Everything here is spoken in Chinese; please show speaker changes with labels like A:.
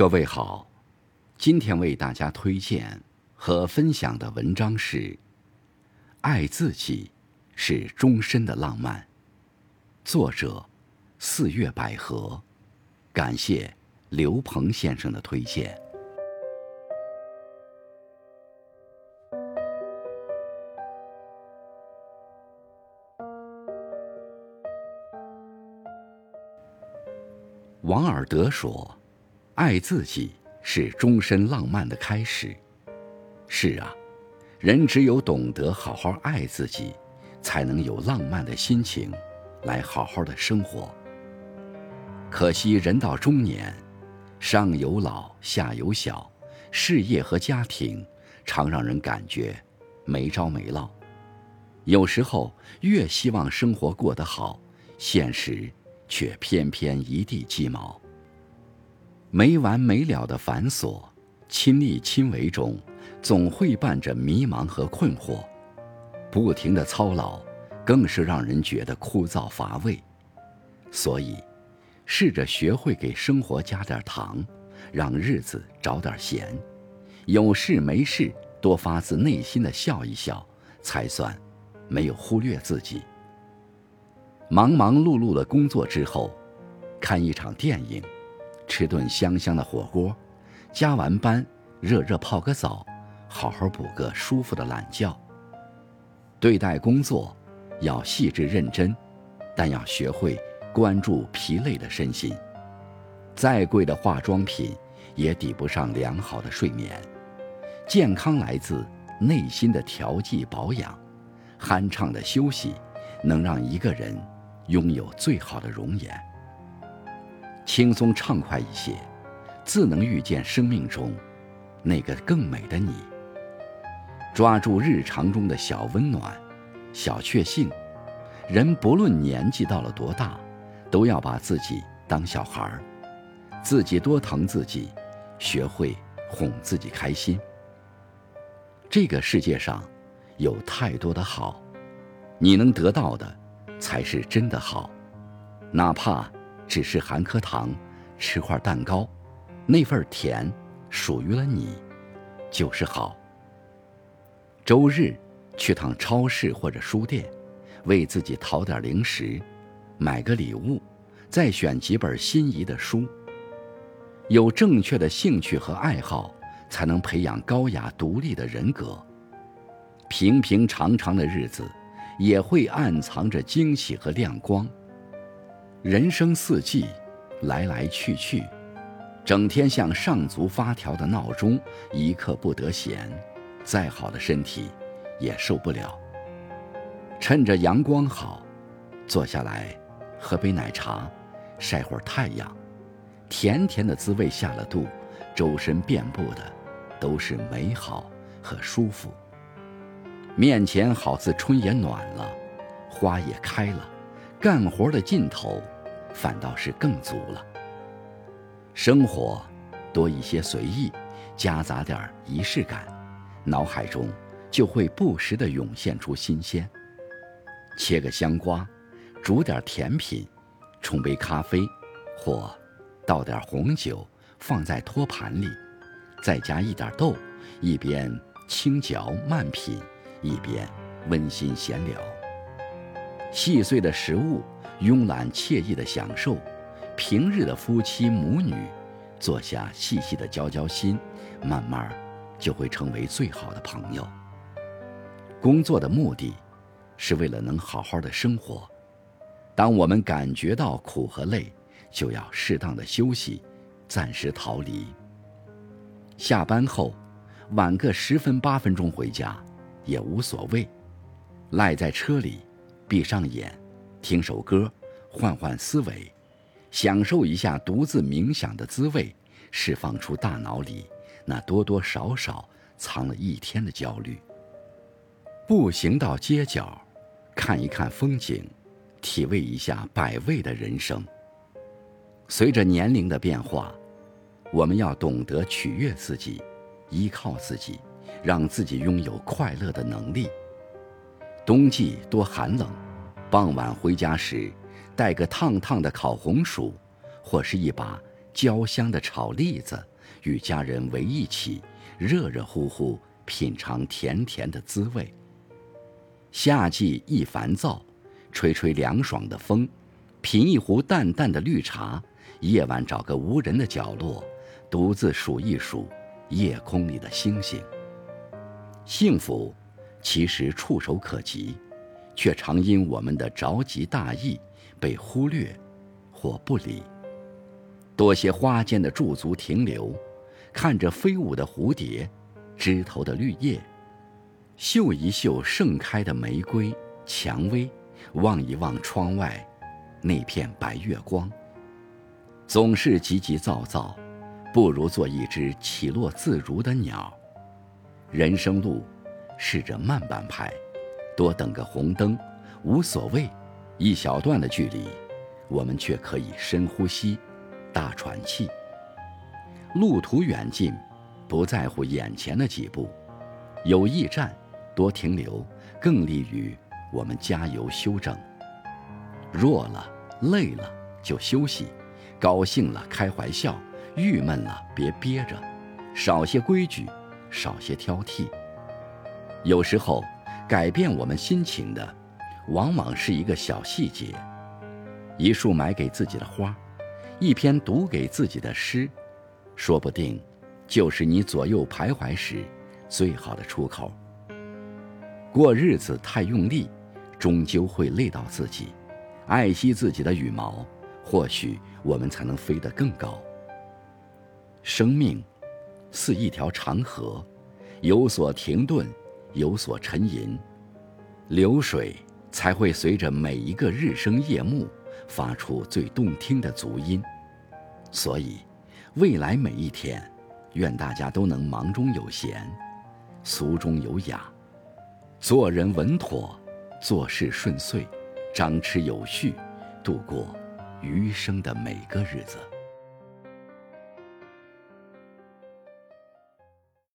A: 各位好，今天为大家推荐和分享的文章是《爱自己是终身的浪漫》，作者四月百合，感谢刘鹏先生的推荐。王尔德说。爱自己是终身浪漫的开始。是啊，人只有懂得好好爱自己，才能有浪漫的心情，来好好的生活。可惜人到中年，上有老下有小，事业和家庭常让人感觉没着没落。有时候越希望生活过得好，现实却偏偏一地鸡毛。没完没了的繁琐，亲力亲为中，总会伴着迷茫和困惑。不停的操劳，更是让人觉得枯燥乏味。所以，试着学会给生活加点糖，让日子找点咸。有事没事，多发自内心的笑一笑，才算没有忽略自己。忙忙碌碌的工作之后，看一场电影。吃顿香香的火锅，加完班热热泡个澡，好好补个舒服的懒觉。对待工作要细致认真，但要学会关注疲累的身心。再贵的化妆品也抵不上良好的睡眠。健康来自内心的调剂保养，酣畅的休息能让一个人拥有最好的容颜。轻松畅快一些，自能遇见生命中那个更美的你。抓住日常中的小温暖、小确幸，人不论年纪到了多大，都要把自己当小孩儿，自己多疼自己，学会哄自己开心。这个世界上有太多的好，你能得到的才是真的好，哪怕。只是含颗糖，吃块蛋糕，那份甜属于了你，就是好。周日去趟超市或者书店，为自己淘点零食，买个礼物，再选几本心仪的书。有正确的兴趣和爱好，才能培养高雅独立的人格。平平常常的日子，也会暗藏着惊喜和亮光。人生四季，来来去去，整天像上足发条的闹钟，一刻不得闲，再好的身体也受不了。趁着阳光好，坐下来喝杯奶茶，晒会儿太阳，甜甜的滋味下了肚，周身遍布的都是美好和舒服。面前好似春也暖了，花也开了。干活的劲头，反倒是更足了。生活多一些随意，夹杂点仪式感，脑海中就会不时的涌现出新鲜。切个香瓜，煮点甜品，冲杯咖啡，或倒点红酒放在托盘里，再加一点豆，一边轻嚼慢品，一边温馨闲聊。细碎的食物，慵懒惬意的享受；平日的夫妻母女，坐下细细的交交心，慢慢就会成为最好的朋友。工作的目的，是为了能好好的生活。当我们感觉到苦和累，就要适当的休息，暂时逃离。下班后，晚个十分八分钟回家，也无所谓。赖在车里。闭上眼，听首歌，换换思维，享受一下独自冥想的滋味，释放出大脑里那多多少少藏了一天的焦虑。步行到街角，看一看风景，体味一下百味的人生。随着年龄的变化，我们要懂得取悦自己，依靠自己，让自己拥有快乐的能力。冬季多寒冷，傍晚回家时，带个烫烫的烤红薯，或是一把焦香的炒栗子，与家人围一起，热热乎乎品尝甜甜的滋味。夏季易烦躁，吹吹凉爽的风，品一壶淡淡的绿茶，夜晚找个无人的角落，独自数一数夜空里的星星。幸福，其实触手可及，却常因我们的着急大意被忽略或不理。多些花间的驻足停留，看着飞舞的蝴蝶，枝头的绿叶。嗅一嗅盛开的玫瑰、蔷薇，望一望窗外那片白月光。总是急急躁躁，不如做一只起落自如的鸟。人生路，试着慢半拍，多等个红灯，无所谓。一小段的距离，我们却可以深呼吸，大喘气。路途远近，不在乎眼前的几步，有驿站。多停留，更利于我们加油修整。弱了、累了就休息，高兴了开怀笑，郁闷了别憋着，少些规矩，少些挑剔。有时候，改变我们心情的，往往是一个小细节：一束买给自己的花，一篇读给自己的诗，说不定，就是你左右徘徊时最好的出口。过日子太用力，终究会累到自己。爱惜自己的羽毛，或许我们才能飞得更高。生命似一条长河，有所停顿，有所沉吟。流水才会随着每一个日升夜暮，发出最动听的足音。所以，未来每一天，愿大家都能忙中有闲，俗中有雅。做人稳妥，做事顺遂，张弛有序，度过余生的每个日子。